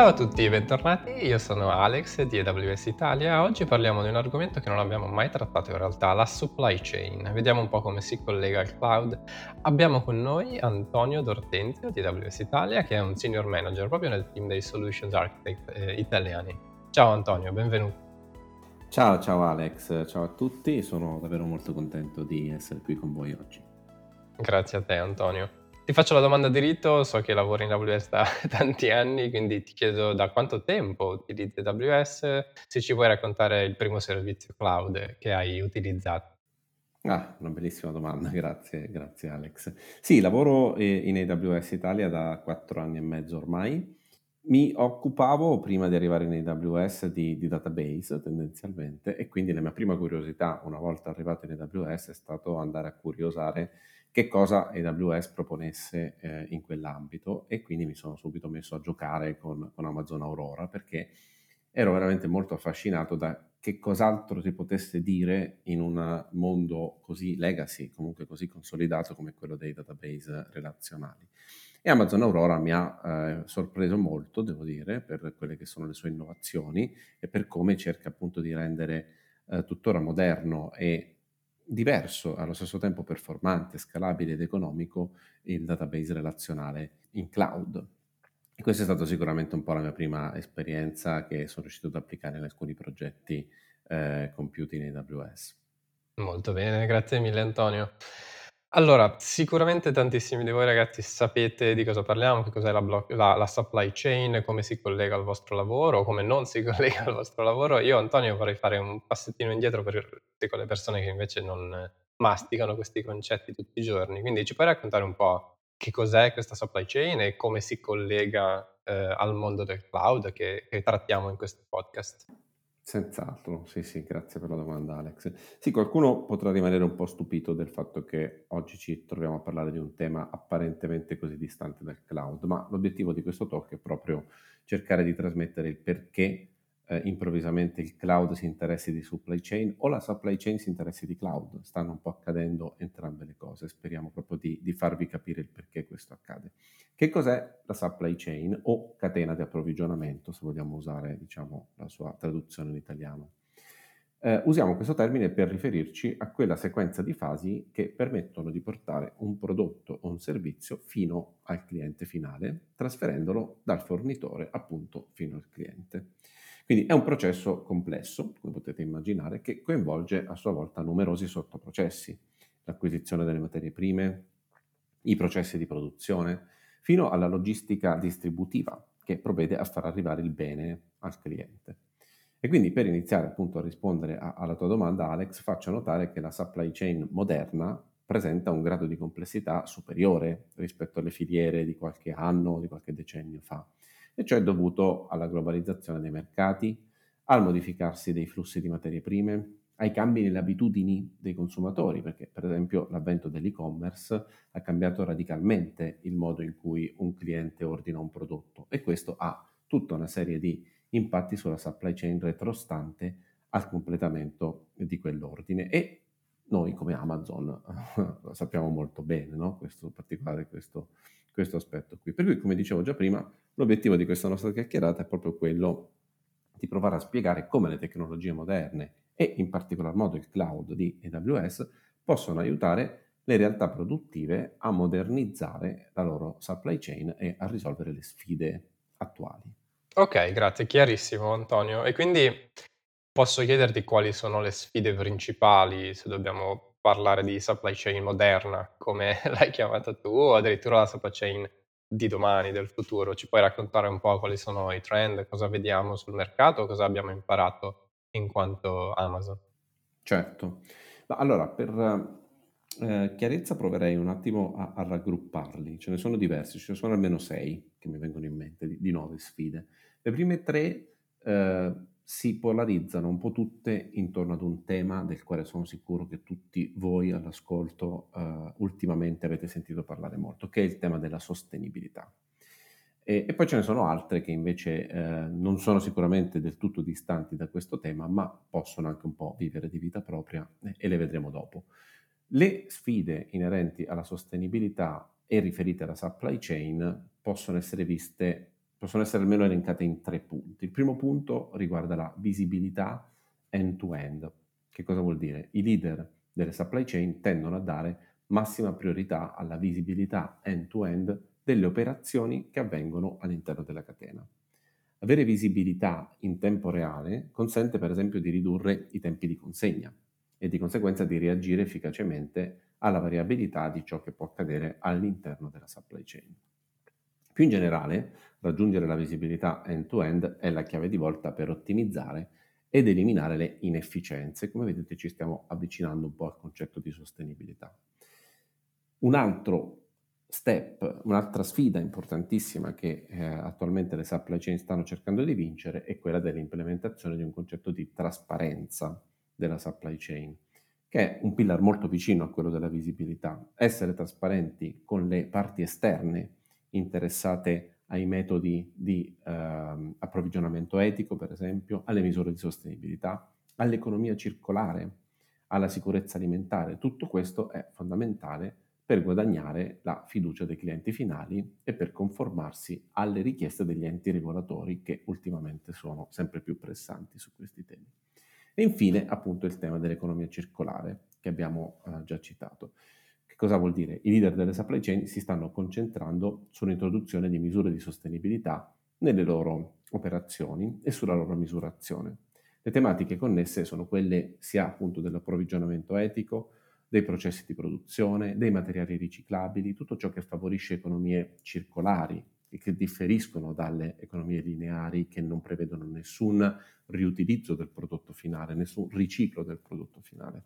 Ciao a tutti, bentornati. Io sono Alex di AWS Italia. Oggi parliamo di un argomento che non abbiamo mai trattato in realtà, la supply chain. Vediamo un po' come si collega al cloud. Abbiamo con noi Antonio Dortenzio di AWS Italia, che è un senior manager proprio nel team dei solutions architect eh, italiani. Ciao Antonio, benvenuto. Ciao, ciao Alex, ciao a tutti. Sono davvero molto contento di essere qui con voi oggi. Grazie a te Antonio. Ti faccio la domanda di rito, so che lavori in AWS da tanti anni, quindi ti chiedo da quanto tempo utilizzi AWS, se ci vuoi raccontare il primo servizio cloud che hai utilizzato. Ah, una bellissima domanda, grazie, grazie Alex. Sì, lavoro eh, in AWS Italia da quattro anni e mezzo ormai. Mi occupavo prima di arrivare in AWS di, di database tendenzialmente e quindi la mia prima curiosità una volta arrivato in AWS è stato andare a curiosare che cosa AWS proponesse eh, in quell'ambito e quindi mi sono subito messo a giocare con, con, Amazon Aurora perché ero veramente molto affascinato da che cos'altro si potesse dire in un mondo così legacy, comunque così consolidato come quello dei database relazionali. E Amazon Aurora mi ha eh, sorpreso molto, devo dire, per quelle che sono le sue innovazioni e per come cerca appunto di rendere eh, tuttora moderno e diverso, allo stesso tempo performante, scalabile ed economico il database relazionale in cloud. E questa è stata sicuramente un po' la mia prima esperienza che sono riuscito ad applicare in alcuni progetti eh, compiuti in AWS. Molto bene, grazie mille Antonio. Allora, sicuramente tantissimi di voi ragazzi sapete di cosa parliamo, che cos'è la, block- la, la supply chain, come si collega al vostro lavoro, come non si collega al vostro lavoro. Io, Antonio, vorrei fare un passettino indietro per tutte quelle persone che invece non masticano questi concetti tutti i giorni. Quindi ci puoi raccontare un po' che cos'è questa supply chain e come si collega eh, al mondo del cloud che, che trattiamo in questo podcast? Senz'altro, sì, sì, grazie per la domanda Alex. Sì, qualcuno potrà rimanere un po' stupito del fatto che oggi ci troviamo a parlare di un tema apparentemente così distante dal cloud, ma l'obiettivo di questo talk è proprio cercare di trasmettere il perché eh, improvvisamente il cloud si interessi di supply chain o la supply chain si interessi di cloud. Stanno un po' accadendo entrambe le cose, speriamo proprio di, di farvi capire il perché questo accade. Che cos'è la supply chain o catena di approvvigionamento, se vogliamo usare diciamo, la sua traduzione in italiano? Eh, usiamo questo termine per riferirci a quella sequenza di fasi che permettono di portare un prodotto o un servizio fino al cliente finale, trasferendolo dal fornitore appunto fino al cliente. Quindi è un processo complesso, come potete immaginare, che coinvolge a sua volta numerosi sottoprocessi, l'acquisizione delle materie prime, i processi di produzione, fino alla logistica distributiva che provvede a far arrivare il bene al cliente. E quindi per iniziare appunto a rispondere a, alla tua domanda Alex, faccio notare che la supply chain moderna presenta un grado di complessità superiore rispetto alle filiere di qualche anno o di qualche decennio fa e ciò è dovuto alla globalizzazione dei mercati, al modificarsi dei flussi di materie prime, ai cambi nelle abitudini dei consumatori, perché per esempio l'avvento dell'e-commerce ha cambiato radicalmente il modo in cui un cliente ordina un prodotto e questo ha tutta una serie di impatti sulla supply chain retrostante al completamento di quell'ordine e noi come Amazon lo sappiamo molto bene, no? questo particolare, questo, questo aspetto qui. Per cui, come dicevo già prima, l'obiettivo di questa nostra chiacchierata è proprio quello di provare a spiegare come le tecnologie moderne e in particolar modo il cloud di AWS possono aiutare le realtà produttive a modernizzare la loro supply chain e a risolvere le sfide attuali. Ok, grazie, chiarissimo Antonio. E quindi posso chiederti quali sono le sfide principali se dobbiamo parlare di supply chain moderna, come l'hai chiamata tu, o addirittura la supply chain di domani, del futuro. Ci puoi raccontare un po' quali sono i trend, cosa vediamo sul mercato, cosa abbiamo imparato in quanto Amazon? Certo. Ma allora, per eh, chiarezza proverei un attimo a, a, raggrupparli. Ce ne sono diversi, ce ne sono almeno sei che mi vengono in mente di, di nuove sfide. Le prime tre eh, si polarizzano un po' tutte intorno ad un tema del quale sono sicuro che tutti voi all'ascolto uh, ultimamente avete sentito parlare molto, che è il tema della sostenibilità. E, e poi ce ne sono altre che invece eh, non sono sicuramente del tutto distanti da questo tema, ma possono anche un po' vivere di vita propria eh, e le vedremo dopo. Le sfide inerenti alla sostenibilità e riferite alla supply chain possono essere viste possono essere almeno elencate in tre punti. Il primo punto riguarda la visibilità end-to-end. Che cosa vuol dire? I leader delle supply chain tendono a dare massima priorità alla visibilità end-to-end delle operazioni che avvengono all'interno della catena. Avere visibilità in tempo reale consente per esempio di ridurre i tempi di consegna e di conseguenza di reagire efficacemente alla variabilità di ciò che può accadere all'interno della supply chain. Più in generale, raggiungere la visibilità end-to-end è la chiave di volta per ottimizzare ed eliminare le inefficienze. Come vedete ci stiamo avvicinando un po' al concetto di sostenibilità. Un altro step, un'altra sfida importantissima che eh, attualmente le supply chain stanno cercando di vincere è quella dell'implementazione di un concetto di trasparenza della supply chain, che è un pillar molto vicino a quello della visibilità. Essere trasparenti con le parti esterne interessate ai metodi di eh, approvvigionamento etico, per esempio, alle misure di sostenibilità, all'economia circolare, alla sicurezza alimentare. Tutto questo è fondamentale per guadagnare la fiducia dei clienti finali e per conformarsi alle richieste degli enti regolatori che ultimamente sono sempre più pressanti su questi temi. E infine appunto il tema dell'economia circolare che abbiamo eh, già citato. Cosa vuol dire? I leader delle supply chain si stanno concentrando sull'introduzione di misure di sostenibilità nelle loro operazioni e sulla loro misurazione. Le tematiche connesse sono quelle sia appunto dell'approvvigionamento etico, dei processi di produzione, dei materiali riciclabili, tutto ciò che favorisce economie circolari e che differiscono dalle economie lineari che non prevedono nessun riutilizzo del prodotto finale, nessun riciclo del prodotto finale.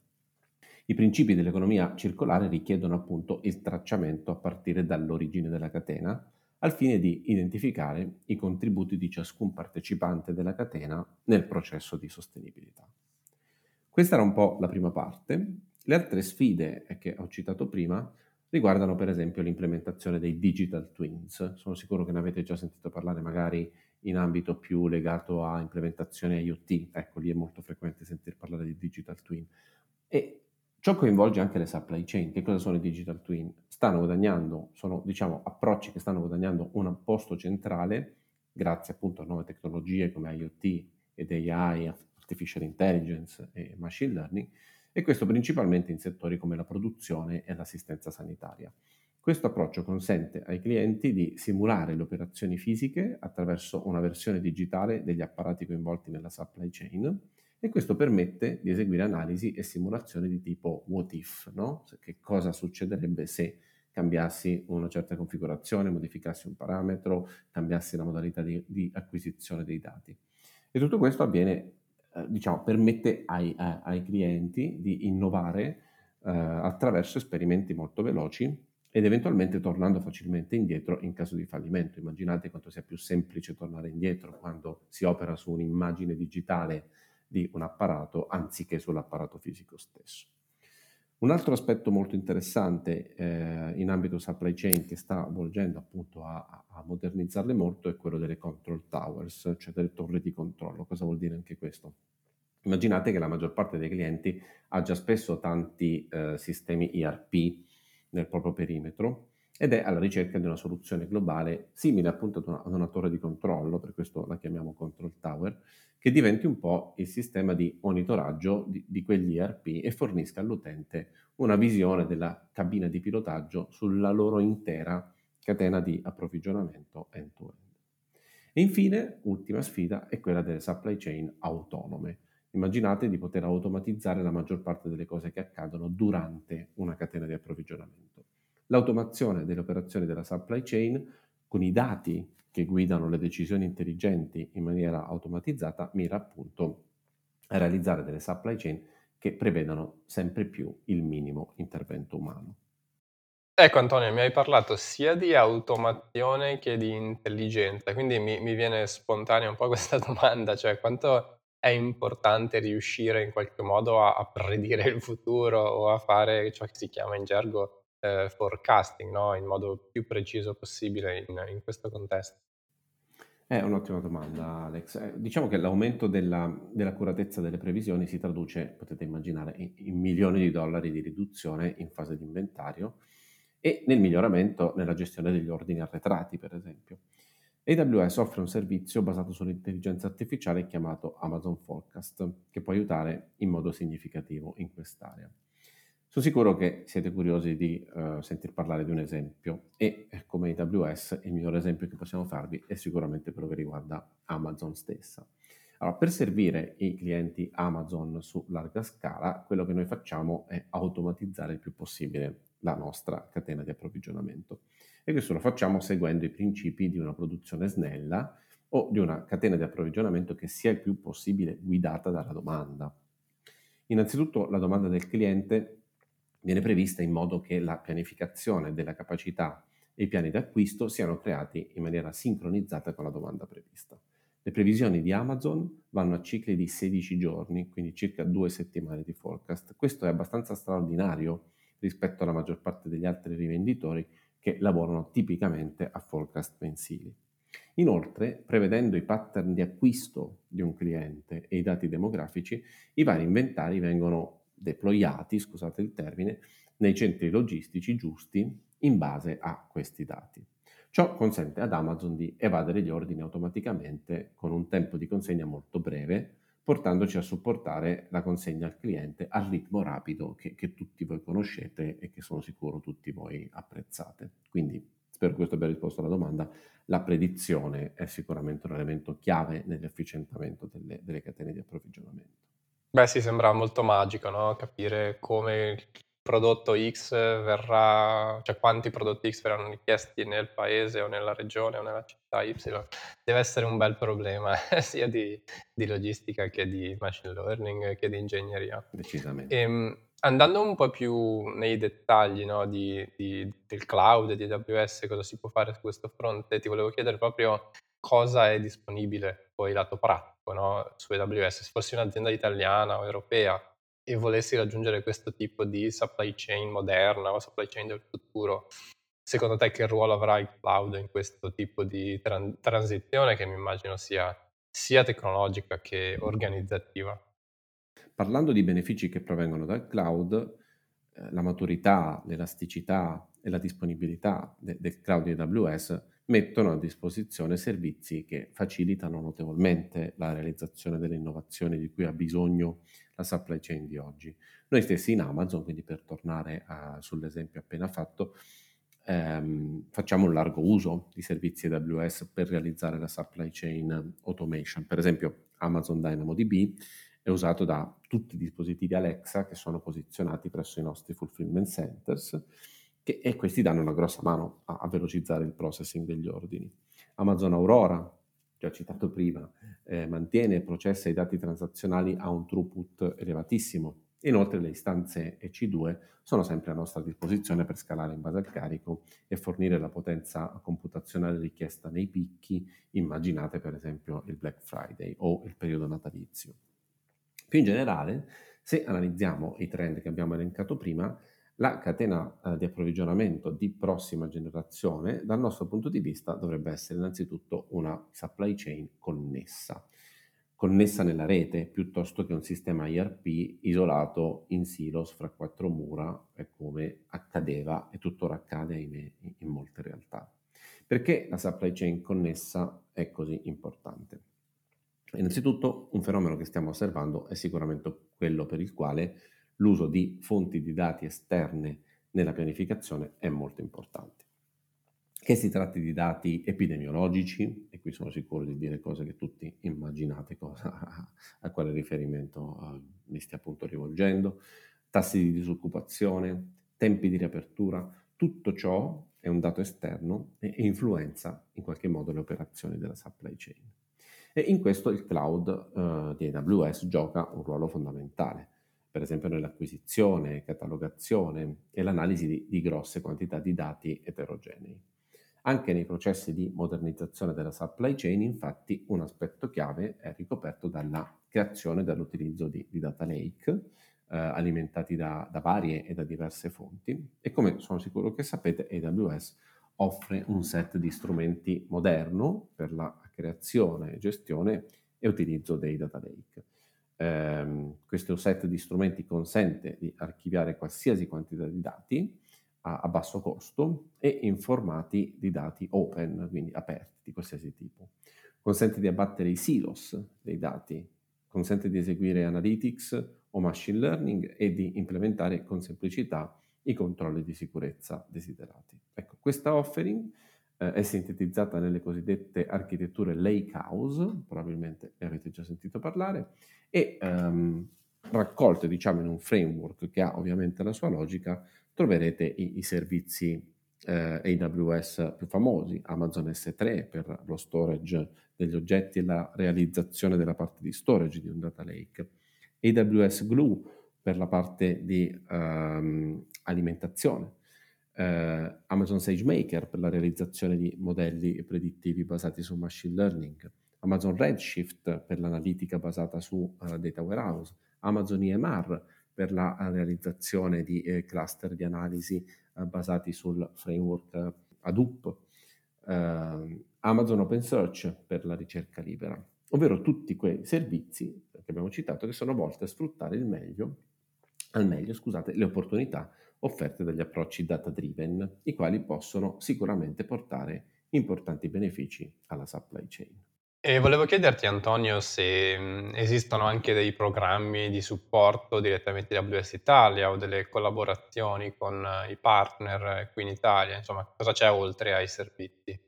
I principi dell'economia circolare richiedono appunto il tracciamento a partire dall'origine della catena, al fine di identificare i contributi di ciascun partecipante della catena nel processo di sostenibilità. Questa era un po' la prima parte. Le altre sfide che ho citato prima riguardano per esempio l'implementazione dei digital twins. Sono sicuro che ne avete già sentito parlare magari in ambito più legato a implementazione IoT. Ecco, lì è molto frequente sentir parlare di digital twin. E Ciò coinvolge anche le supply chain. Che cosa sono i digital twin? Stanno guadagnando, sono diciamo approcci che stanno guadagnando un posto centrale grazie appunto a nuove tecnologie come IoT ed AI, artificial intelligence e machine learning, e questo principalmente in settori come la produzione e l'assistenza sanitaria. Questo approccio consente ai clienti di simulare le operazioni fisiche attraverso una versione digitale degli apparati coinvolti nella supply chain e questo permette di eseguire analisi e simulazioni di tipo what if, no? che cosa succederebbe se cambiassi una certa configurazione, modificassi un parametro, cambiassi la modalità di, di acquisizione dei dati. E tutto questo avviene, eh, diciamo, permette ai, a, ai, clienti di innovare eh, attraverso esperimenti molto veloci ed eventualmente tornando facilmente indietro in caso di fallimento. Immaginate quanto sia più semplice tornare indietro quando si opera su un'immagine digitale di un apparato anziché sull'apparato fisico stesso. Un altro aspetto molto interessante eh, in ambito supply chain che sta volgendo appunto a, a, modernizzarle molto è quello delle control towers, cioè delle torri di controllo. Cosa vuol dire anche questo? Immaginate che la maggior parte dei clienti ha già spesso tanti eh, sistemi ERP nel proprio perimetro ed è alla ricerca di una soluzione globale simile appunto ad una, ad una torre di controllo, per questo la chiamiamo control tower, che diventi un po' il sistema di monitoraggio di, di quegli ERP e fornisca all'utente una visione della cabina di pilotaggio sulla loro intera catena di approvvigionamento end-to-end. E infine, ultima sfida, è quella delle supply chain autonome. Immaginate di poter automatizzare la maggior parte delle cose che accadono durante una catena di approvvigionamento. L'automazione delle operazioni della supply chain con i dati che guidano le decisioni intelligenti in maniera automatizzata mira appunto a realizzare delle supply chain che prevedano sempre più il minimo intervento umano. Ecco Antonio, mi hai parlato sia di automazione che di intelligenza, quindi mi, mi viene spontanea un po' questa domanda, cioè quanto è importante riuscire in qualche modo a, a predire il futuro o a fare ciò che si chiama in gergo eh, forecasting, no? in modo più preciso possibile in, in questo contesto? È un'ottima domanda, Alex. Eh, diciamo che l'aumento della, dell'accuratezza delle previsioni si traduce, potete immaginare, in, in, milioni di dollari di riduzione in fase di inventario e nel miglioramento nella gestione degli ordini arretrati, per esempio. AWS offre un servizio basato sull'intelligenza artificiale chiamato Amazon Forecast, che può aiutare in modo significativo in quest'area. Sono sicuro che siete curiosi di uh, sentir parlare di un esempio e eh, come AWS il miglior esempio che possiamo farvi è sicuramente quello che riguarda Amazon stessa. Allora, per servire i clienti Amazon su larga scala, quello che noi facciamo è automatizzare il più possibile la nostra catena di approvvigionamento e questo lo facciamo seguendo i principi di una produzione snella o di una catena di approvvigionamento che sia il più possibile guidata dalla domanda. Innanzitutto la domanda del cliente viene prevista in modo che la pianificazione della capacità e i piani d'acquisto siano creati in maniera sincronizzata con la domanda prevista. Le previsioni di Amazon vanno a cicli di 16 giorni, quindi circa due settimane di forecast. Questo è abbastanza straordinario rispetto alla maggior parte degli altri rivenditori che lavorano tipicamente a forecast mensili. Inoltre, prevedendo i pattern di acquisto di un cliente e i dati demografici, i vari inventari vengono deployati, scusate il termine, nei centri logistici giusti in base a questi dati. Ciò consente ad Amazon di evadere gli ordini automaticamente con un tempo di consegna molto breve, portandoci a supportare la consegna al cliente al ritmo rapido che, che tutti voi conoscete e che sono sicuro tutti voi apprezzate. Quindi spero questo abbia risposto alla domanda. La predizione è sicuramente un elemento chiave nell'efficientamento delle, delle catene di approvvigionamento. Beh, sì, sembra molto magico, no? Capire come il prodotto X verrà, cioè quanti prodotti X verranno richiesti nel paese o nella regione o nella città Y. Deve essere un bel problema, sia di, di logistica che di machine learning che di ingegneria. Decisamente. E, ehm, andando un po' più nei dettagli no, di, di, del cloud, di AWS, cosa si può fare su questo fronte, ti volevo chiedere proprio cosa è disponibile poi lato pratico no, su AWS. Se fossi un'azienda italiana o europea, e volessi raggiungere questo tipo di supply chain moderna o supply chain del futuro, secondo te che ruolo avrà il cloud in questo tipo di tran- transizione che mi immagino sia sia tecnologica che organizzativa? Parlando di benefici che provengono dal cloud, eh, la maturità, l'elasticità e la disponibilità de- del cloud di AWS mettono a disposizione servizi che facilitano notevolmente la realizzazione delle innovazioni di cui ha bisogno la supply chain di oggi. Noi stessi in Amazon, quindi per tornare a, sull'esempio appena fatto, ehm, facciamo un largo uso di servizi AWS per realizzare la supply chain automation. Per esempio Amazon DynamoDB è usato da tutti i dispositivi Alexa che sono posizionati presso i nostri fulfillment centers che, e questi danno una grossa mano a, a velocizzare il processing degli ordini. Amazon Aurora, già citato prima, eh, mantiene e processa i dati transazionali a un throughput elevatissimo. Inoltre le istanze EC2 sono sempre a nostra disposizione per scalare in base al carico e fornire la potenza computazionale richiesta nei picchi, immaginate per esempio il Black Friday o il periodo natalizio. Più in generale, se analizziamo i trend che abbiamo elencato prima, la catena eh, di approvvigionamento di prossima generazione, dal nostro punto di vista, dovrebbe essere innanzitutto una supply chain connessa, connessa nella rete piuttosto che un sistema IRP isolato in silos fra quattro mura, come accadeva e tuttora accade in, in molte realtà. Perché la supply chain connessa è così importante? Innanzitutto un fenomeno che stiamo osservando è sicuramente quello per il quale l'uso di fonti di dati esterne nella pianificazione è molto importante. Che si tratti di dati epidemiologici, e qui sono sicuro di dire cose che tutti immaginate cosa, a quale riferimento uh, mi stia appunto rivolgendo, tassi di disoccupazione, tempi di riapertura, tutto ciò è un dato esterno e, e influenza in qualche modo le operazioni della supply chain. E in questo il cloud uh, di AWS gioca un ruolo fondamentale per esempio nell'acquisizione, catalogazione e l'analisi di, di grosse quantità di dati eterogenei. Anche nei processi di modernizzazione della supply chain, infatti, un aspetto chiave è ricoperto dalla creazione e dall'utilizzo di, di data lake, eh, alimentati da, da, varie e da diverse fonti. E come sono sicuro che sapete, AWS offre un set di strumenti moderno per la creazione, gestione e utilizzo dei data lake ehm, questo set di strumenti consente di archiviare qualsiasi quantità di dati a, a basso costo e in formati di dati open, quindi aperti di qualsiasi tipo. Consente di abbattere i silos dei dati, consente di eseguire analytics o machine learning e di implementare con semplicità i controlli di sicurezza desiderati. Ecco, questa offering eh, è sintetizzata nelle cosiddette architetture Lakehouse, probabilmente ne avete già sentito parlare, e ehm, raccolte diciamo in un framework che ha ovviamente la sua logica, troverete i, i servizi eh, AWS più famosi, Amazon S3 per lo storage degli oggetti e la realizzazione della parte di storage di un data lake, AWS Glue per la parte di um, alimentazione, eh, Amazon SageMaker per la realizzazione di modelli predittivi basati su machine learning, Amazon Redshift per l'analitica basata su uh, data warehouse, Amazon EMR per la realizzazione di eh, cluster di analisi eh, basati sul framework eh, Hadoop, eh, Amazon OpenSearch per la ricerca libera, ovvero tutti quei servizi che abbiamo citato che sono volti a sfruttare meglio, al meglio scusate, le opportunità offerte dagli approcci data driven, i quali possono sicuramente portare importanti benefici alla supply chain. E volevo chiederti Antonio se esistono anche dei programmi di supporto direttamente di AWS Italia o delle collaborazioni con uh, i partner qui in Italia, insomma, cosa c'è oltre ai servizi?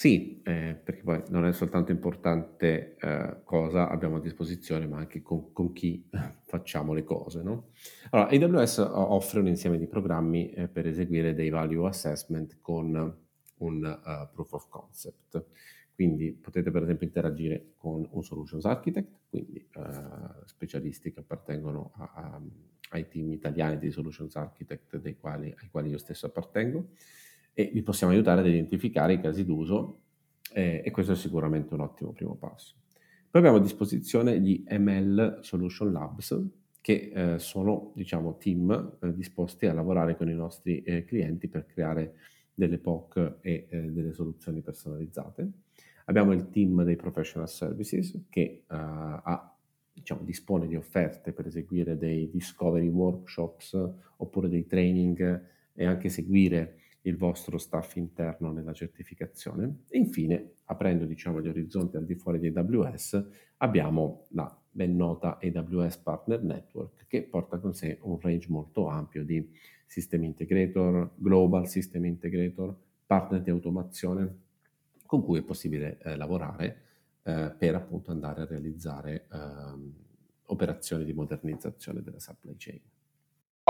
Sì, eh, perché poi non è soltanto importante eh, cosa abbiamo a disposizione, ma anche con, con chi facciamo le cose. No? Allora, AWS offre un insieme di programmi eh, per eseguire dei value assessment con un uh, proof of concept. Quindi potete per esempio interagire con un solutions architect, quindi uh, specialisti che appartengono a, a, ai team italiani di solutions architect quali, ai quali io stesso appartengo e vi possiamo aiutare ad identificare i casi d'uso eh, e questo è sicuramente un ottimo primo passo. Poi abbiamo a disposizione gli ML Solution Labs che eh, sono diciamo team eh, disposti a lavorare con i nostri eh, clienti per creare delle POC e eh, delle soluzioni personalizzate. Abbiamo il team dei professional services che eh, ha, diciamo, dispone di offerte per eseguire dei discovery workshops oppure dei training e anche seguire il vostro staff interno nella certificazione. E infine, aprendo diciamo, gli orizzonti al di fuori di AWS, abbiamo la ben nota AWS Partner Network che porta con sé un range molto ampio di sistemi integrator, global system integrator, partner di automazione con cui è possibile eh, lavorare eh, per appunto andare a realizzare eh, operazioni di modernizzazione della supply chain.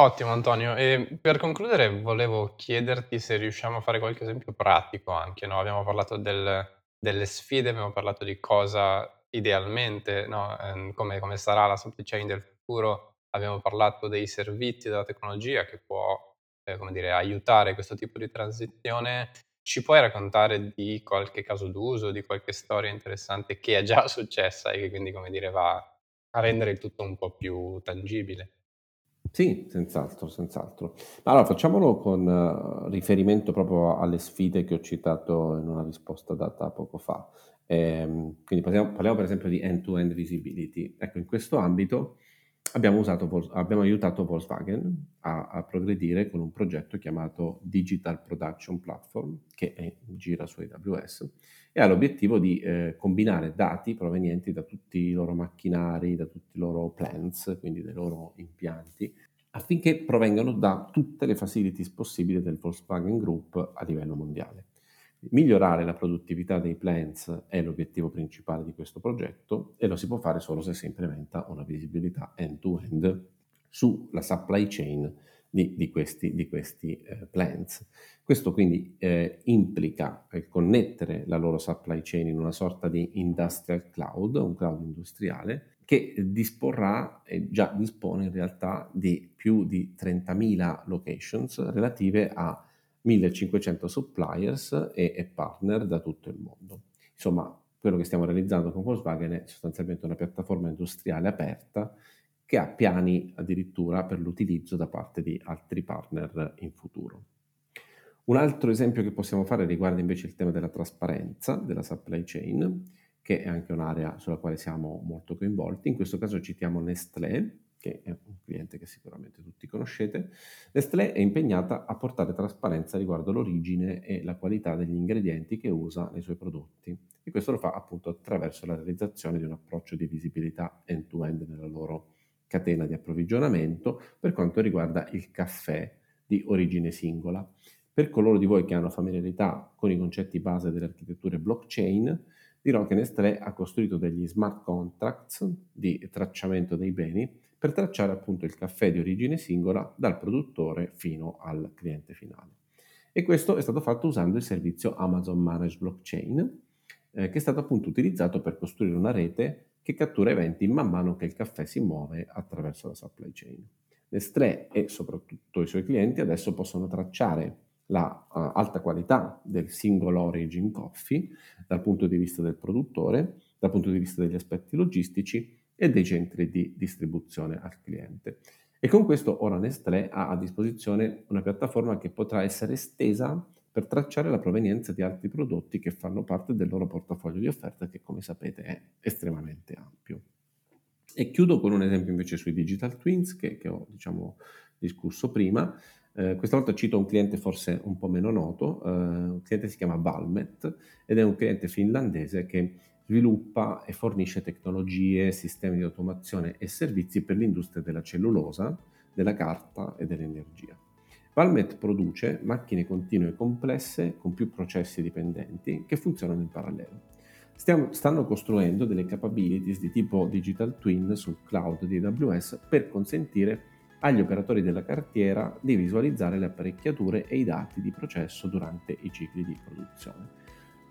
Ottimo Antonio, e per concludere volevo chiederti se riusciamo a fare qualche esempio pratico anche, no? Abbiamo parlato del, delle sfide, abbiamo parlato di cosa idealmente, no? Ehm, come, come sarà la supply chain del futuro, abbiamo parlato dei servizi, della tecnologia che può, eh, come dire, aiutare questo tipo di transizione. Ci puoi raccontare di qualche caso d'uso, di qualche storia interessante che è già successa e che quindi, come dire, va a rendere il tutto un po' più tangibile? Sì, senz'altro, senz'altro. Allora facciamolo con eh, riferimento proprio alle sfide che ho citato in una risposta data poco fa. Ehm, quindi parliamo, parliamo per esempio di end-to-end visibility. Ecco, in questo ambito abbiamo, usato, abbiamo aiutato Volkswagen a, a progredire con un progetto chiamato Digital Production Platform, che è, gira su AWS, e ha l'obiettivo di eh, combinare dati provenienti da tutti i loro macchinari, da tutti i loro plants, quindi dai loro impianti, affinché provengano da tutte le facilities possibili del Volkswagen Group a livello mondiale. Migliorare la produttività dei plants è l'obiettivo principale di questo progetto e lo si può fare solo se si implementa una visibilità end-to-end sulla supply chain di, di questi, di questi eh, plants. Questo quindi eh, implica eh, connettere la loro supply chain in una sorta di industrial cloud, un cloud industriale, che disporrà e già dispone in realtà di più di 30.000 locations relative a 1500 suppliers e, e partner da tutto il mondo. Insomma, quello che stiamo realizzando con Volkswagen è sostanzialmente una piattaforma industriale aperta che ha piani addirittura per l'utilizzo da parte di altri partner in futuro. Un altro esempio che possiamo fare riguarda invece il tema della trasparenza della supply chain, che è anche un'area sulla quale siamo molto coinvolti. In questo caso citiamo Nestlé, che è un cliente che sicuramente tutti conoscete, Nestlé è impegnata a portare trasparenza riguardo l'origine e la qualità degli ingredienti che usa nei suoi prodotti e questo lo fa appunto attraverso la realizzazione di un approccio di visibilità end-to-end nella loro catena di approvvigionamento per quanto riguarda il caffè di origine singola. Per coloro di voi che hanno familiarità con i concetti base delle architetture blockchain, dirò che Nestlé ha costruito degli smart contracts di tracciamento dei beni per tracciare appunto il caffè di origine singola dal produttore fino al cliente finale. E questo è stato fatto usando il servizio Amazon Managed Blockchain, eh, che è stato appunto utilizzato per costruire una rete che cattura eventi man mano che il caffè si muove attraverso la supply chain. Nestlé e soprattutto i suoi clienti adesso possono tracciare la uh, alta qualità del singolo origin coffee dal punto di vista del produttore, dal punto di vista degli aspetti logistici e dei centri di distribuzione al cliente. E con questo ora Nestlé ha a disposizione una piattaforma che potrà essere estesa per tracciare la provenienza di altri prodotti che fanno parte del loro portafoglio di offerta che come sapete è estremamente ampio. E chiudo con un esempio invece sui digital twins che, che ho diciamo, discusso prima. Eh, questa volta cito un cliente forse un po' meno noto, eh, un cliente si chiama Valmet ed è un cliente finlandese che sviluppa e fornisce tecnologie, sistemi di automazione e servizi per l'industria della cellulosa, della carta e dell'energia. Valmet produce macchine continue complesse con più processi dipendenti che funzionano in parallelo. Stiamo, stanno costruendo delle capabilities di tipo digital twin sul cloud di AWS per consentire agli operatori della cartiera di visualizzare le apparecchiature e i dati di processo durante i cicli di produzione.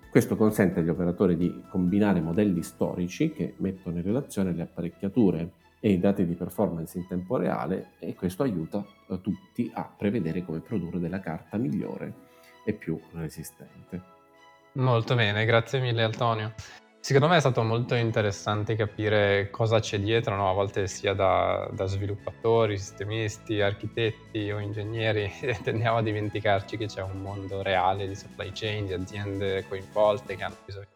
Questo consente agli operatori di combinare modelli storici che mettono in relazione le apparecchiature e i dati di performance in tempo reale e questo aiuta eh, tutti a prevedere come produrre della carta migliore e più resistente. Molto bene, grazie mille Antonio. Secondo me è stato molto interessante capire cosa c'è dietro, no? a volte sia da, da, sviluppatori, sistemisti, architetti o ingegneri, tendiamo a dimenticarci che c'è un mondo reale di supply chain, di aziende coinvolte che hanno bisogno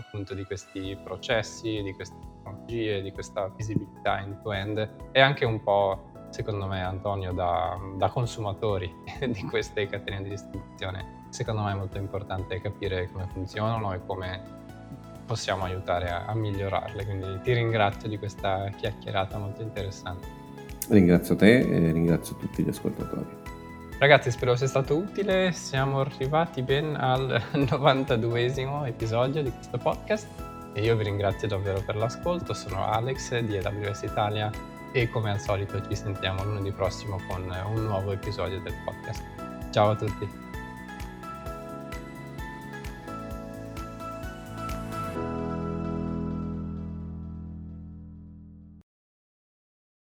appunto di questi processi, di queste tecnologie, di questa visibilità end-to-end e anche un po', secondo me Antonio, da, da consumatori di queste catene di distribuzione. Secondo me è molto importante capire come funzionano e come possiamo aiutare a, a migliorarle. Quindi ti ringrazio di questa chiacchierata molto interessante. Ringrazio te e ringrazio tutti gli ascoltatori. Ragazzi, spero sia stato utile. Siamo arrivati ben al 92esimo episodio di questo podcast e io vi ringrazio davvero per l'ascolto. Sono Alex di AWS Italia e come al solito ci sentiamo lunedì prossimo con un nuovo episodio del podcast. Ciao a tutti.